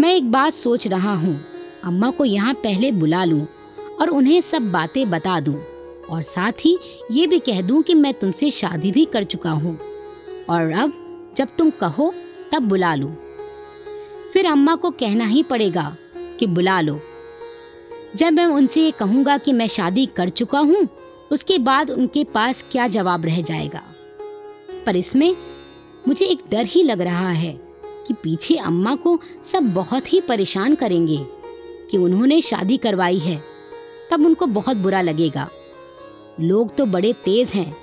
मैं एक बात सोच रहा हूँ। अम्मा को यहाँ पहले बुला लूँ और उन्हें सब बातें बता दूँ और साथ ही ये भी कह दूँ कि मैं तुमसे शादी भी कर चुका हूँ। और अब जब तुम कहो, तब बुला लूँ। फिर अम्मा को कहना ही पड़ेगा कि बुला लो। जब मैं उनसे ये कहूँगा कि मैं शादी कर चुका हूँ, उसके बाद उनके पास क्या जवाब रह जाएगा? पर इसमें मुझे एक डर ही लग रहा है। कि पीछे अम्मा को सब बहुत ही परेशान करेंगे कि उन्होंने शादी करवाई है। तब उनको बहुत बुरा लगेगा। लोग तो बड़े तेज हैं।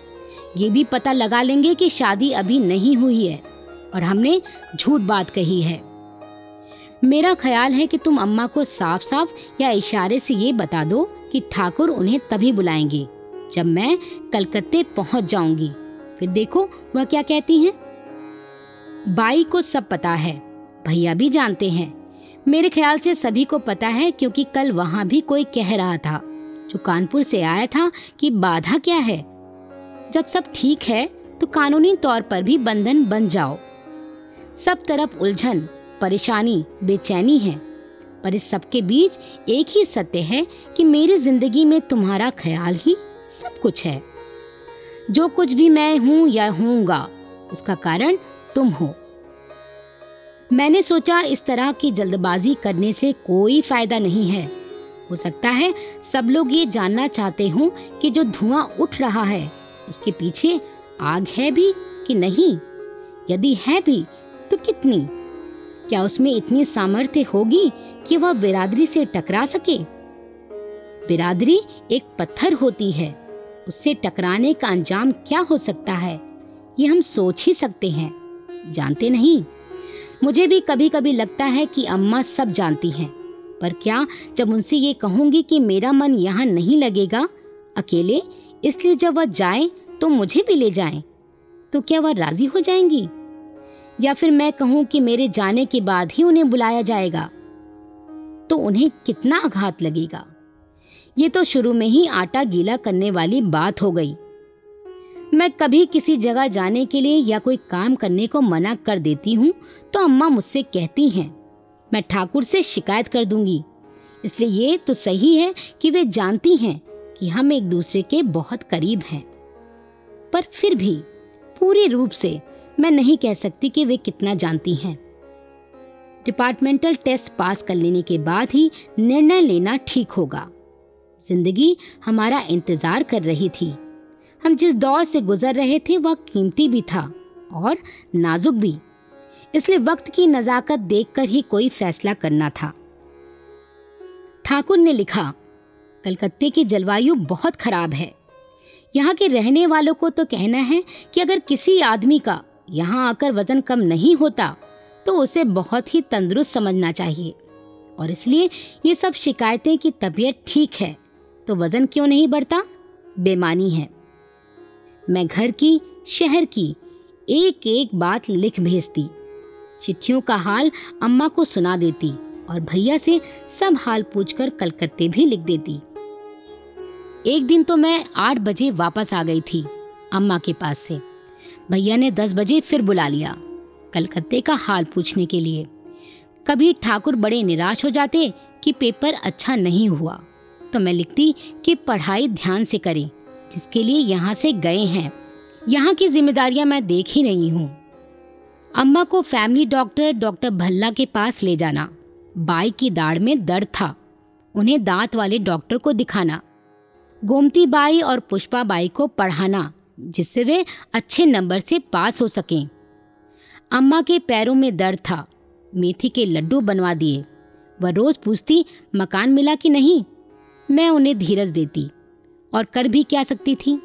ये भी पता लगा लेंगे कि शादी अभी नहीं हुई है और हमने झूठ बात कही है। मेरा ख्याल है कि तुम अम्मा को साफ़ साफ़ या इशारे से ये बता दो कि ठाकुर उन्हें तभी बुलाएँगे जब मैं कलकत्ते पहुँच जाऊँगी। फिर देखो वह क्या कहती हैं। बाई को सब पता है। भैया भी जानते हैं। मेरे ख्याल से सभी को पता है क्योंकि कल वहाँ भी कोई कह रहा था। जो कानपुर से आया था कि बाधा क्या है? जब सब ठीक है तो कानूनी तौर पर भी बंधन बन जाओ। सब तरफ़ उलझन, परेशानी, बेचैनी है। पर इस सबके बीच एक ही सत्य है कि मेरी ज़िंदगी में तुम्हारा ख्याल ही सब कुछ है। जो कुछ भी मैं हूँ या हूँगा उसका कारण तुम हो। मैंने सोचा इस तरह की जल्दबाजी करने से कोई फ़ायदा नहीं है। हो सकता है सब लोग ये जानना चाहते हों कि जो धुआँ उठ रहा है, उसके पीछे आग है भी कि नहीं? यदि है भी तो कितनी? क्या उसमें इतनी सामर्थ्य होगी कि वह बिरादरी से टकरा सके? बिरादरी एक पत्थर होती है। उससे टकराने का अंजाम क्या हो सकता है? ये हम सोच ही सकते हैं। जानते नहीं। मुझे भी कभी कभी लगता है कि अम्मा सब जानती हैं। पर क्या जब उनसे ये कहूँगी कि मेरा मन यहाँ नहीं लगेगा? अकेले? इसलिए जब वह जाए तो मुझे भी ले जाए। तो क्या वह राज़ी हो जाएँगी? या फिर मैं कहूँ कि मेरे जाने के बाद ही उन्हें बुलाया जाएगा? तो उन्हें कितना आघात लगेगा? ये तो शुरू में ही आटा गीला करने वाली बात हो गई। मैं कभी किसी जगह जाने के लिए या कोई काम करने को मना कर देती हूँ तो अम्मा मुझसे कहती हैं, मैं ठाकुर से शिकायत कर दूँगी। इसलिए ये तो सही है कि वे जानती हैं कि हम एक दूसरे के बहुत करीब हैं। पर फिर भी, पूरे रूप से, मैं नहीं कह सकती कि वे कितना जानती हैं। डिपार्टमेंटल टेस्ट पास कर लेने के बाद ही निर्णय लेना ठीक होगा। ज़िंदगी हमारा इंतज़ार कर रही थी। हम जिस दौर से गुजर रहे थे, वह कीमती भी था और नाजुक भी। इसलिए वक्त की नजाकत देखकर ही कोई फैसला करना था। ठाकुर ने लिखा, कलकत्ते की जलवायु बहुत खराब है। यहाँ के रहने वालों को तो कहना है कि अगर किसी आदमी का यहाँ आकर वज़न कम नहीं होता तो उसे बहुत ही तंदुरुस्त समझना चाहिए। और इसलिए ये सब शिकायतें कि तबीयत ठीक है तो वज़न क्यों नहीं बढ़ता? बेमानी है। मैं घर की, शहर की एक एक बात लिख भेजती। चिट्ठियों का हाल अम्मा को सुना देती और भैया से सब हाल पूछकर कलकत्ते भी लिख देती। एक दिन तो मैं आठ बजे वापस आ गई थी अम्मा के पास से। भैया ने दस बजे फिर बुला लिया कलकत्ते का हाल पूछने के लिए। कभी ठाकुर बड़े निराश हो जाते कि पेपर अच्छा नहीं हुआ तो मैं लिखती कि पढ़ाई ध्यान से करें। जिसके लिए यहाँ से गए हैं। यहाँ की जिम्मेदारियाँ मैं देख ही रही हूँ। अम्मा को फैमिली डॉक्टर डॉक्टर भल्ला के पास ले जाना। बाई की दाढ़ में दर्द था। उन्हें दांत वाले डॉक्टर को दिखाना। गोमती बाई और पुष्पा बाई को पढ़ाना, जिससे वे अच्छे नंबर से पास हो सकें। अम्मा के पैरों में दर्द था। मेथी के लड्डू बनवा दिए। वह रोज पूछती, मकान मिला कि नहीं? मैं उन्हें धीरज देती। और कर भी क्या सकती थी?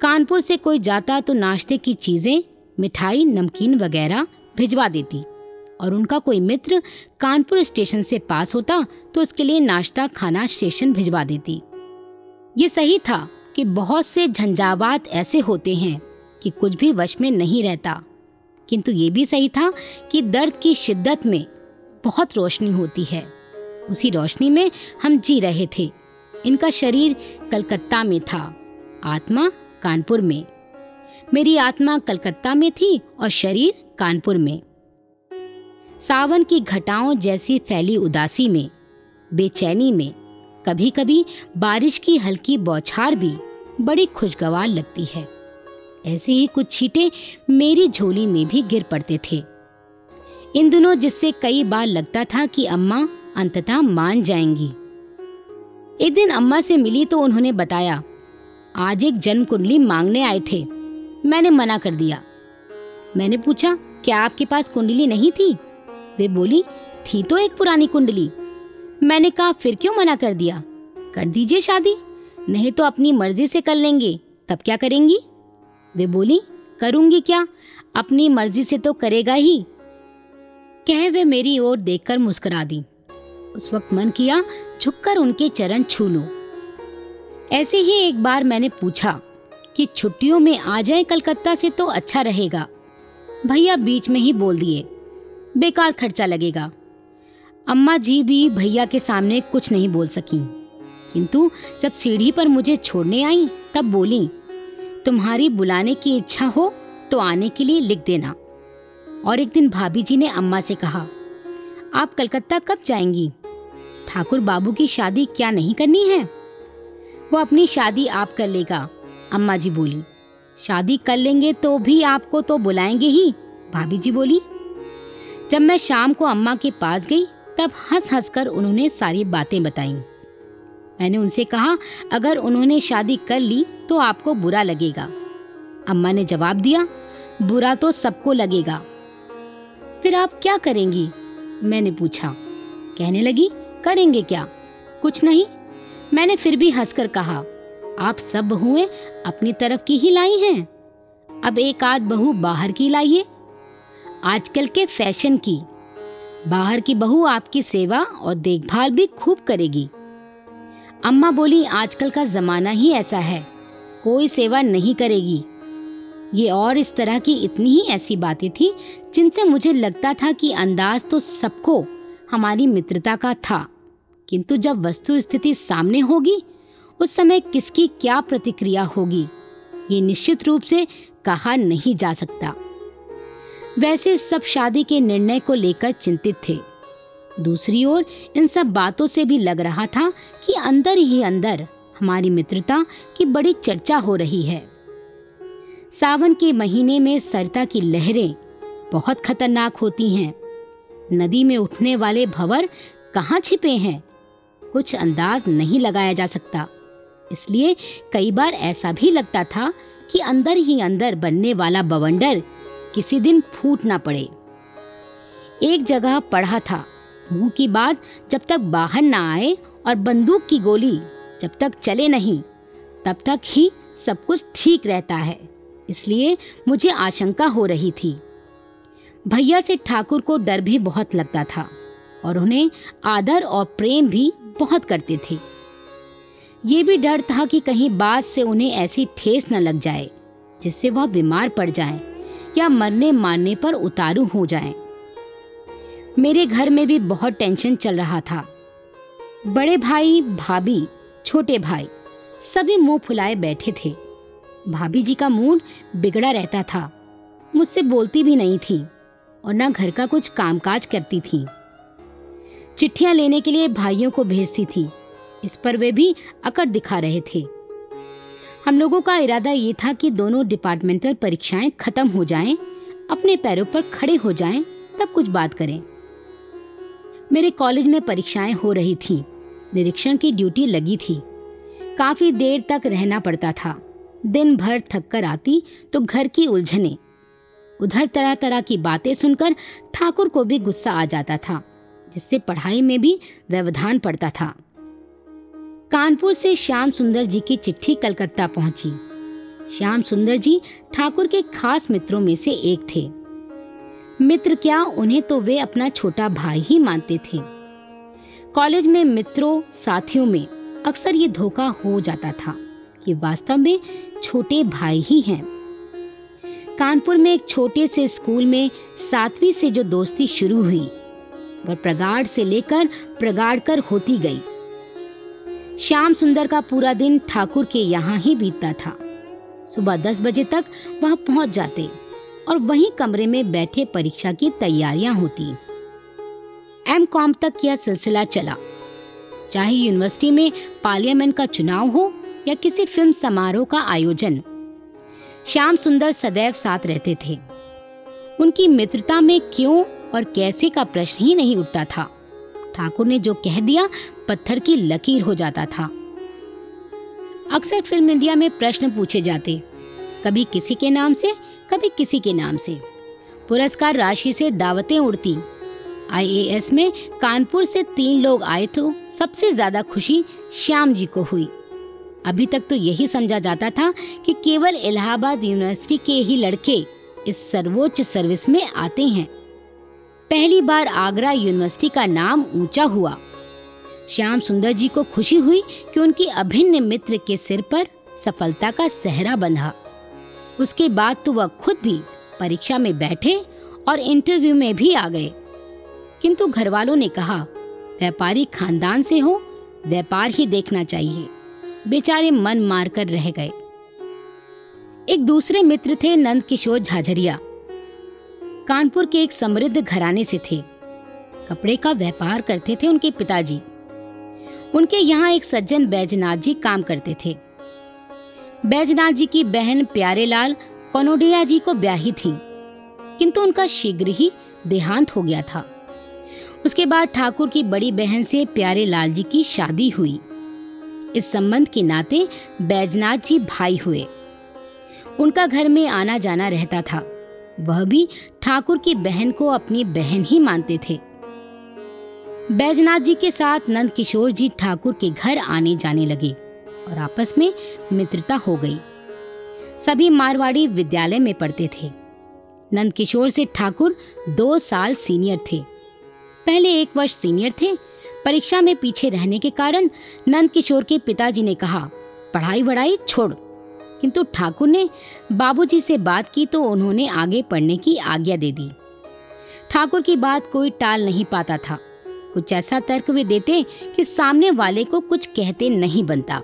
कानपुर से कोई जाता तो नाश्ते की चीज़ें, मिठाई, नमकीन वगैरह भिजवा देती। और उनका कोई मित्र कानपुर स्टेशन से पास होता तो उसके लिए नाश्ता खाना स्टेशन भिजवा देती। ये सही था कि बहुत से झंझावात ऐसे होते हैं कि कुछ भी वश में नहीं रहता। किंतु ये भी सही था कि दर्द की शिद्दत में बहुत रोशनी होती है। उसी रोशनी में हम जी रहे थे। इनका शरीर कलकत्ता में था, आत्मा कानपुर में। मेरी आत्मा कलकत्ता में थी और शरीर कानपुर में। सावन की घटाओं जैसी फैली उदासी में, बेचैनी में कभी कभी बारिश की हल्की बौछार भी बड़ी खुशगवार लगती है। ऐसे ही कुछ छींटे मेरी झोली में भी गिर पड़ते थे। इन दिनों जिससे कई बार लगता था कि अम्मा अंततः मान जाएँगी। एक दिन अम्मा से मिली तो उन्होंने बताया, आज एक जन्म कुंडली मांगने आए थे। मैंने मना कर दिया। मैंने पूछा, क्या आपके पास कुंडली नहीं थी? वे बोली, थी तो एक पुरानी कुंडली। मैंने कहा, फिर क्यों मना कर दिया? कर दीजिए शादी, नहीं तो अपनी मर्ज़ी से कर लेंगे। तब क्या करेंगी? वे बोली, करूँगी क्या? अपनी मर्ज़ी से तो करेगा ही। कह वे मेरी ओर देखकर मुस्कुरा दी। उस वक्त मन किया, झुककर उनके चरण छू लो। ऐसे ही एक बार मैंने पूछा कि छुट्टियों में आ जाए कलकत्ता से तो अच्छा रहेगा। भैया बीच में ही बोल दिए, बेकार खर्चा लगेगा। अम्मा जी भी भैया के सामने कुछ नहीं बोल सकी। किंतु जब सीढ़ी पर मुझे छोड़ने आई, तब बोली, तुम्हारी बुलाने की इच्छा हो तो आने के लिए लिख देना। और एक दिन भाभी जी ने अम्मा से कहा, आप कलकत्ता कब जाएँगी? ठाकुर बाबू की शादी क्या नहीं करनी है? वो अपनी शादी आप कर लेगा, अम्मा जी बोली। शादी कर लेंगे तो भी आपको तो बुलाएँगे ही, भाभी जी बोली। जब मैं शाम को अम्मा के पास गई, तब हंस हंस कर उन्होंने सारी बातें बताई। मैंने उनसे कहा, अगर उन्होंने शादी कर ली तो आपको बुरा लगेगा। अम्मा ने जवाब दिया, बुरा तो सबको लगेगा। फिर आप क्या करेंगी? मैंने पूछा। कहने लगी करेंगे क्या? कुछ नहीं। मैंने फिर भी हंसकर कहा, आप सब बहुएँ अपनी तरफ़ की ही लाई हैं। अब एक आध बहू बाहर की लाइए। आजकल के फ़ैशन की। बाहर की बहू आपकी सेवा और देखभाल भी खूब करेगी। अम्मा बोली, आजकल का जमाना ही ऐसा है, कोई सेवा नहीं करेगी। ये और इस तरह की इतनी ही ऐसी बातें थी, जिनसे मुझे लगता था कि अंदाज तो सबको, हमारी मित्रता का था। किंतु जब वस्तु स्थिति सामने होगी, उस समय किसकी क्या प्रतिक्रिया होगी, ये निश्चित रूप से कहा नहीं जा सकता। वैसे सब शादी के निर्णय को लेकर चिंतित थे। दूसरी ओर इन सब बातों से भी लग रहा था कि अंदर ही अंदर हमारी मित्रता की बड़ी चर्चा हो रही है। सावन के महीने में सरता की लहरें बहुत खतरनाक होती हैं। नदी में उठने वाले भंवर कहाँ छिपे हैं? कुछ अंदाज नहीं लगाया जा सकता। इसलिए कई बार ऐसा भी लगता था कि अंदर ही अंदर बनने वाला बवंडर किसी दिन फूट ना पड़े। एक जगह पढ़ा था, मुँह की बात जब तक बाहर ना आए और बंदूक की गोली जब तक चले नहीं, तब तक ही सब कुछ ठीक रहता है। इसलिए मुझे आशंका हो रही थी। भैया से ठाकुर को डर भी बहुत लगता था और उन्हें आदर और प्रेम भी बहुत करते थे। ये भी डर था कि कहीं बात से उन्हें ऐसी ठेस न लग जाए, जिससे वह बीमार पड़ जाए या मरने मारने पर उतारू हो जाए। मेरे घर में भी बहुत टेंशन चल रहा था। बड़े भाई, भाभी, छोटे भाई, सभी मुँह फुलाए बैठे थे। भाभी जी का मूड बिगड़ा रहता था, मुझसे बोलती भी नहीं थी और ना घर का कुछ कामकाज करती थी। चिट्ठियाँ लेने के लिए भाइयों को भेजती थी। इस पर वे भी अकड़ दिखा रहे थे। हम लोगों का इरादा ये था कि दोनों डिपार्टमेंटल परीक्षाएँ खत्म हो जाएँ, अपने पैरों पर खड़े हो जाएँ, तब कुछ बात करें। मेरे कॉलेज में परीक्षाएँ हो रही थी। निरीक्षण की ड्यूटी लगी थी। काफ़ी देर तक रहना पड़ता था। दिन भर थक कर आती तो घर की उलझने। उधर तरह तरह की बातें सुनकर ठाकुर को भी गुस्सा आ जाता था। जिससे पढ़ाई में भी व्यवधान पड़ता था। कानपुर से श्याम सुंदर जी की चिट्ठी कलकत्ता पहुँची। श्याम सुंदर जी ठाकुर के खास मित्रों में से एक थे। मित्र क्या उन्हें तो वे अपना छोटा भाई ही मानते थे। कॉलेज में मित्रों, साथियों में अक्सर ये धोखा हो जाता था कि वास्तव में छोटे भाई ही हैं। कानपुर में एक छोटे से स्कूल में सातवीं से जो दोस्ती शुरू हुई वह प्रगाढ़ से लेकर प्रगाढ़ कर होती गई। श्याम सुंदर का पूरा दिन ठाकुर के यहाँ ही बीतता था। सुबह दस बजे तक वह पहुँच जाते और वहीं कमरे में बैठे परीक्षा की तैयारियाँ होती। एम कॉम तक यह सिलसिला चला। चाहे यूनिवर्सिटी में पार्लियामेंट का चुनाव हो या किसी फ़िल्म समारोह का आयोजन, श्याम सुंदर सदैव साथ रहते थे। उनकी मित्रता में क्यों और कैसे का प्रश्न ही नहीं उठता था। ठाकुर ने जो कह दिया, पत्थर की लकीर हो जाता था। अक्सर फ़िल्म इंडिया में प्रश्न पूछे जाते, कभी किसी के नाम से, कभी किसी के नाम से। पुरस्कार राशि से दावतें उड़ती। आईएएस में कानपुर से तीन लोग आए तो सबसे ज़्यादा खुशी श्याम जी को हुई। अभी तक तो यही समझा जाता था कि केवल इलाहाबाद यूनिवर्सिटी के ही लड़के इस सर्वोच्च सर्विस में आते हैं। पहली बार आगरा यूनिवर्सिटी का नाम ऊँचा हुआ। श्याम सुंदर जी को खुशी हुई कि उनकी अभिन्न मित्र के सिर पर सफलता का सहरा बंधा। उसके बाद तो वह खुद भी परीक्षा में बैठे और इंटरव्यू में भी आ गए। किंतु घर वालों ने कहा, व्यापारी खानदान से हो, व्यापार ही देखना चाहिए। बेचारे मन मारकर रह गए। एक दूसरे मित्र थे नंद किशोर झाझरिया। कानपुर के एक समृद्ध घराने से थे। कपड़े का व्यापार करते थे उनके पिताजी। उनके यहाँ एक सज्जन बैजनाथ जी काम करते थे। बैजनाथ जी की बहन प्यारेलाल कनोडिया जी को ब्याही थी, किंतु उनका शीघ्र ही देहांत हो गया था। उसके बाद ठाकुर की बड़ी बहन से प्यारे लाल जी की शादी हुई। इस संबंध के नाते बैजनाथ जी भाई हुए। उनका घर में आना जाना रहता था। वह भी ठाकुर की बहन को अपनी बहन ही मानते थे। बैजनाथ जी के साथ नंद किशोर जी ठाकुर के घर आने जाने लगे और आपस में मित्रता हो गई। सभी मारवाड़ी विद्यालय में पढ़ते थे। नंद किशोर से ठाकुर दो साल सीनियर थे। पहले एक वर्ष सीनियर थे। परीक्षा में पीछे रहने के कारण नंद किशोर के पिताजी ने कहा पढ़ाई वढ़ाई छोड़ किंतु ठाकुर ने बाबूजी से बात की तो उन्होंने आगे पढ़ने की आज्ञा दे दी। ठाकुर की बात कोई टाल नहीं पाता था। कुछ ऐसा तर्क वे देते कि सामने वाले को कुछ कहते नहीं बनता।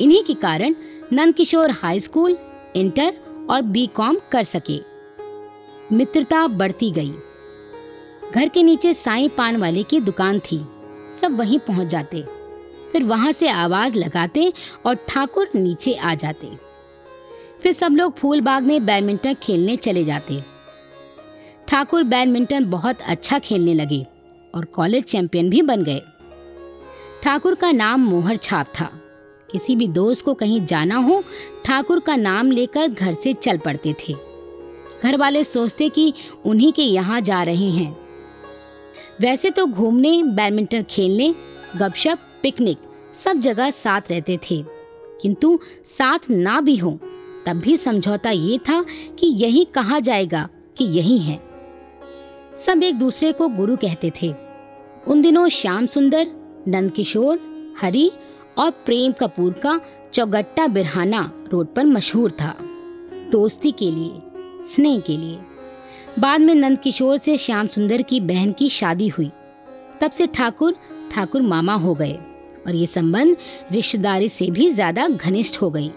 इन्हीं के कारण नंदकिशोर हाई स्कूल, इंटर और बी कॉम कर सके। मित्रता बढ़ती गई। घर के नीचे साई पान वाले की दुकान थी। सब वहीं पहुँच जाते। फिर वहाँ से आवाज़ लगाते और ठाकुर नीचे आ जाते। फिर सब लोग फूल बाग में बैडमिंटन खेलने चले जाते। ठाकुर बैडमिंटन बहुत अच्छा खेलने लगे और कॉलेज चैंपियन भी बन गए। ठाकुर का नाम मोहर छाप था। किसी भी दोस्त को कहीं जाना हो, ठाकुर का नाम लेकर घर से चल पड़ते थे। घर वाले सोचते कि उन्हीं के यहाँ जा रहे हैं। वैसे तो घूमने, बैडमिंटन खेलने, गपशप पिकनिक सब जगह साथ रहते थे। किंतु साथ ना भी हो, तब भी समझौता ये था कि यही कहा जाएगा कि यही है। सब एक दूसरे को गुरु कहते थे। उन दिनों श्याम सुंदर नंद किशोर हरी और प्रेम कपूर का चौगट्टा बिरहाना रोड पर मशहूर था। दोस्ती के लिए, स्नेह के लिए। बाद में नंद किशोर से श्याम सुंदर की बहन की शादी हुई। तब से ठाकुर ठाकुर मामा हो गए। और ये संबंध रिश्तेदारी से भी ज़्यादा घनिष्ठ हो गई।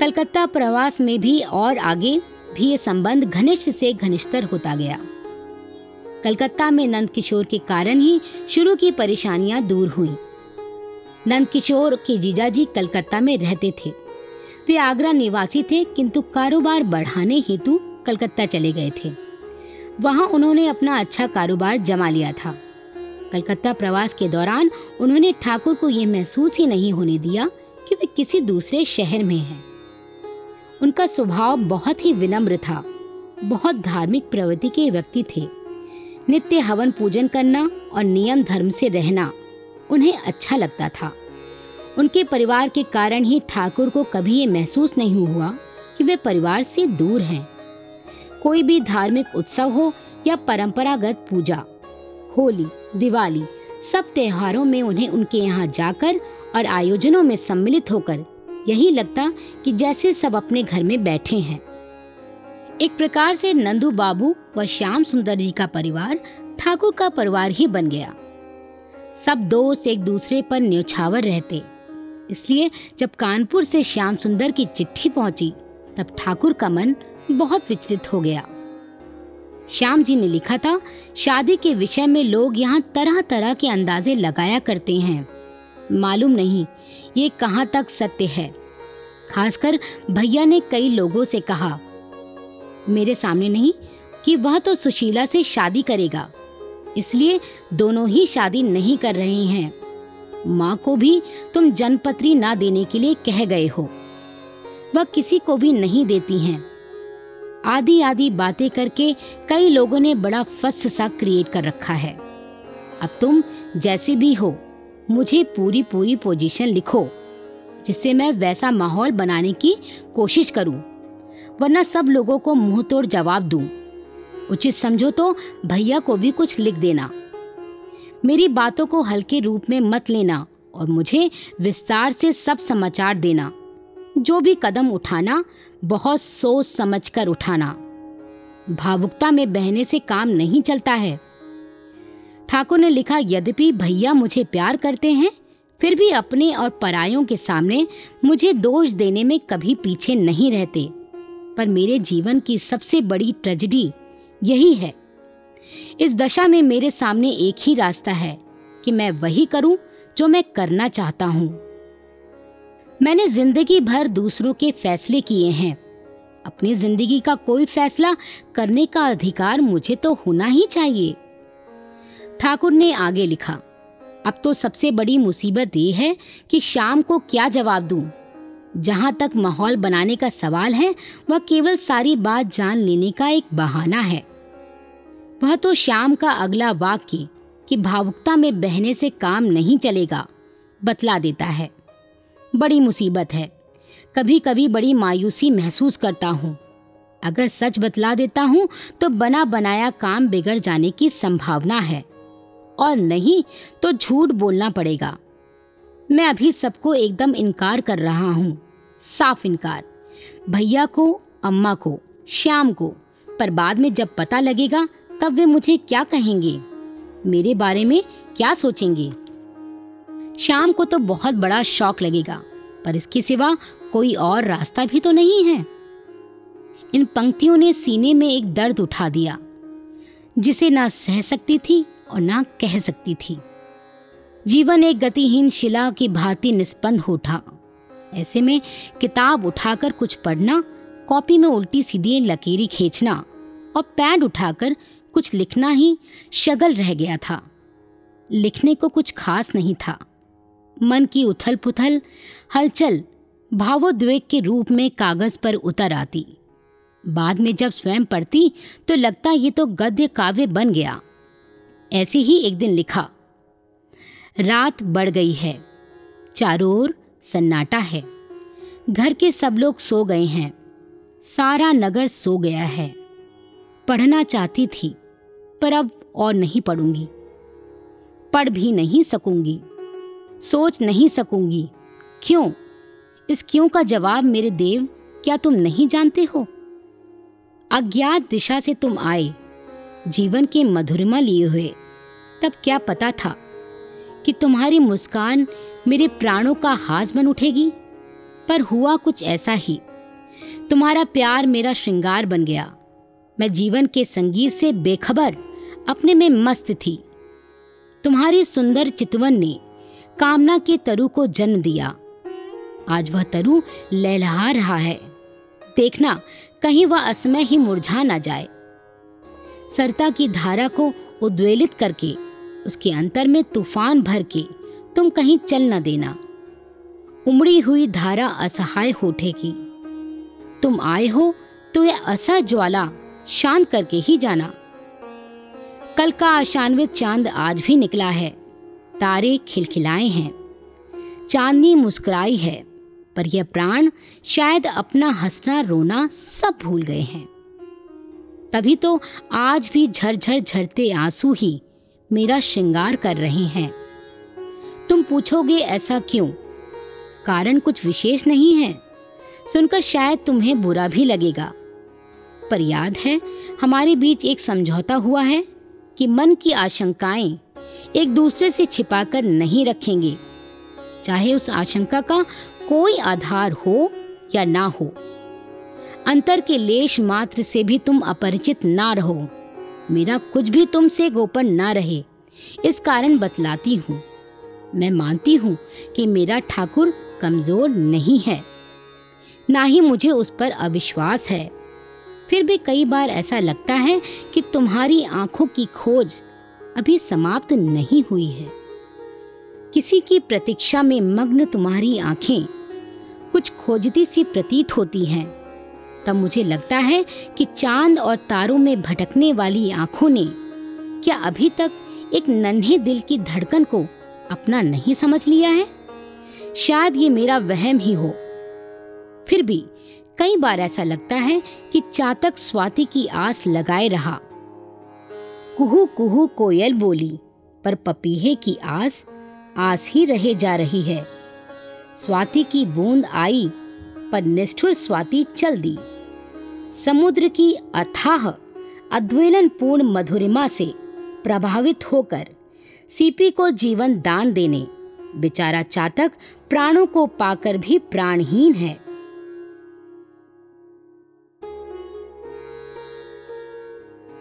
कलकत्ता प्रवास में भी और आगे भी ये संबंध घनिष्ठ से घनिष्ठतर होता गया। कलकत्ता में नंद किशोर के कारण ही शुरू की परेशानियाँ दूर हुई। नंद किशोर के जीजाजी कलकत्ता में रहते थे। वे आगरा निवासी थे, किंतु कारोबार बढ़ाने हेतु कलकत्ता चले गए थे। वहाँ उन्होंने अपना अच्छा कारोबार जमा लिया था। कलकत्ता प्रवास के दौरान उन्होंने ठाकुर को यह महसूस ही नहीं होने दिया कि वे किसी दूसरे शहर में हैं। उनका स्वभाव बहुत ही विनम्र था, बहुत धार्मिक प्रवृत्ति के व्यक्ति थे। नित्य हवन पूजन करना और नियम धर्म से रहना उन्हें अच्छा लगता था। उनके परिवार के कारण ही ठाकुर को कभी ये महसूस नहीं हुआ कि वे परिवार से दूर हैं। कोई भी धार्मिक उत्सव हो या परंपरागत पूजा, होली दिवाली। सब त्योहारों में उन्हें उनके यहाँ जाकर और आयोजनों में सम्मिलित होकर यही लगता कि जैसे सब अपने घर में बैठे हैं। एक प्रकार से नंदू बाबू व श्याम सुंदर जी का परिवार ठाकुर का परिवार ही बन गया। सब दोस्त एक दूसरे पर न्यौछावर रहते। इसलिए जब कानपुर से श्याम सुंदर की चिट्ठी पहुँची, तब ठाकुर का मन बहुत विचलित हो गया। श्याम जी ने लिखा था, शादी के विषय में लोग यहाँ तरह तरह के अंदाजे लगाया करते हैं। मालूम नहीं, ये कहाँ तक सत्य है। खासकर भैया ने कई लोगों से कहा, मेरे सामने नहीं, कि वह तो सुशीला से शादी करेगा। इसलिए दोनों ही शादी नहीं कर रहे हैं। माँ को भी तुम जनपत्री ना देने के लिए कह गए हो। वह किसी को भी नहीं देती हैं। आदि आदि बातें करके कई लोगों ने बड़ा फस सा क्रिएट कर रखा है। अब तुम जैसे भी हो, मुझे पूरी पूरी पोजीशन लिखो, जिससे मैं वैसा माहौल बनाने की कोशिश करूँ, वरना सब लोगों को मुँह तोड़ जवाब दूँ। उचित समझो तो भैया को भी कुछ लिख देना। मेरी बातों को हल्के रूप में मत लेना और मुझे विस्तार से सब समाचार देना। जो भी कदम उठाना बहुत सोच समझ कर उठाना। भावुकता में बहने से काम नहीं चलता है। ठाकुर ने लिखा, यद्यपि भैया मुझे प्यार करते हैं, फिर भी अपने और परायों के सामने मुझे दोष देने में कभी पीछे नहीं रहते। पर मेरे जीवन की सबसे बड़ी ट्रेजिडी यही है। इस दशा में मेरे सामने एक ही रास्ता है कि मैं वही करूँ जो मैं करना चाहता हूँ। मैंने ज़िंदगी भर दूसरों के फैसले किए हैं। अपनी ज़िंदगी का कोई फैसला करने का अधिकार मुझे तो होना ही चाहिए। ठाकुर ने आगे लिखा, अब तो सबसे बड़ी मुसीबत ये है कि शाम को क्या जवाब दूँ? जहाँ तक माहौल बनाने का सवाल है, वह केवल सारी बात जान लेने का एक बहाना है। वह तो शाम का अगला वाक्य कि भावुकता में बहने से काम नहीं चलेगा, बतला देता है। बड़ी मुसीबत है। कभी कभी बड़ी मायूसी महसूस करता हूँ। अगर सच बतला देता हूँ तो बना बनाया काम बिगड़ जाने की संभावना है। और नहीं तो झूठ बोलना पड़ेगा। मैं अभी सबको एकदम इनकार कर रहा हूँ। साफ़ इनकार। भैया को, अम्मा को, श्याम को। पर बाद में जब पता लगेगा, तब वे मुझे क्या कहेंगे? मेरे बारे में क्या सोचेंगे? शाम को तो बहुत बड़ा शौक लगेगा, पर इसके सिवा कोई और रास्ता भी तो नहीं है। इन पंक्तियों ने सीने में एक दर्द उठा दिया, जिसे ना सह सकती थी और ना कह सकती थी। जीवन एक गतिहीन शिला की भांति निष्पन्द हो उठा। ऐसे में किताब उठाकर कुछ पढ़ना, कॉपी में उल्टी सीधी लकीरी खींचना और पैड उठाकर कुछ लिखना ही शगल रह गया था। लिखने को कुछ खास नहीं था। मन की उथल पुथल हलचल, भावोद्वेग के रूप में कागज़ पर उतर आती। बाद में जब स्वयं पढ़ती तो लगता ये तो गद्य काव्य बन गया। ऐसे ही एक दिन लिखा, रात बढ़ गई है, चारों ओर सन्नाटा है, घर के सब लोग सो गए हैं, सारा नगर सो गया है। पढ़ना चाहती थी, पर अब और नहीं पढ़ूँगी, पढ़ भी नहीं सकूँगी। सोच नहीं सकूँगी। क्यों? इस क्यों का जवाब मेरे देव, क्या तुम नहीं जानते हो? अज्ञात दिशा से तुम आए, जीवन के मधुरिमा लिए हुए। तब क्या पता था कि तुम्हारी मुस्कान मेरे प्राणों का हास बन उठेगी? पर हुआ कुछ ऐसा ही। तुम्हारा प्यार मेरा श्रृंगार बन गया। मैं जीवन के संगीत से बेखबर, अपने में मस्त थी। तुम्हारी सुंदर चितवन ने कामना के तरु को जन्म दिया। आज वह तरु लहलहा रहा है। देखना, कहीं वह असमय ही मुरझा ना जाए। सरता की धारा को उद्वेलित करके, उसके अंतर में तूफ़ान भर के, तुम कहीं चल न देना। उमड़ी हुई धारा असहाय हो उठेगी तुम आए हो तो यह असह ज्वाला शांत करके ही जाना। कल का आशान्वित चाँद आज भी निकला है। तारे खिलखिलाए हैं। चांदनी मुस्कुराई है, पर यह प्राण शायद अपना हंसना रोना सब भूल गए हैं। तभी तो आज भी झरझर झरते आँसू ही मेरा श्रृंगार कर रहे हैं। तुम पूछोगे ऐसा क्यों? कारण कुछ विशेष नहीं है। सुनकर शायद तुम्हें बुरा भी लगेगा। पर याद है, हमारे बीच एक समझौता हुआ है कि मन की आशंकाएँ एक दूसरे से छिपाकर नहीं रखेंगे। चाहे उस आशंका का कोई आधार हो या ना हो। अंतर के लेश मात्र से भी तुम अपरिचित ना रहो। मेरा कुछ भी तुमसे गोपन ना रहे। इस कारण बतलाती हूँ। मैं मानती हूँ कि मेरा ठाकुर कमज़ोर नहीं है। ना ही मुझे उस पर अविश्वास है। फिर भी कई बार ऐसा लगता है कि तुम्हारी आँखों की खोज अभी समाप्त नहीं हुई है। किसी की प्रतीक्षा में मग्न तुम्हारी आँखें कुछ खोजती सी प्रतीत होती हैं। तब मुझे लगता है कि चाँद और तारों में भटकने वाली आँखों ने क्या अभी तक एक नन्हे दिल की धड़कन को अपना नहीं समझ लिया है? शायद ये मेरा वहम ही हो। फिर भी कई बार ऐसा लगता है कि चातक स्वाति की आस लगाए रहा। कुहू कुहू कोयल बोली, पर पपीहे की आस आस ही रहे जा रही है। स्वाति की बूंद आई, पर निष्ठुर स्वाति चल दी। समुद्र की अथाह अद्वेलन पूर्ण मधुरिमा से प्रभावित होकर सीपी को जीवन दान देने, बेचारा चातक प्राणों को पाकर भी प्राणहीन है।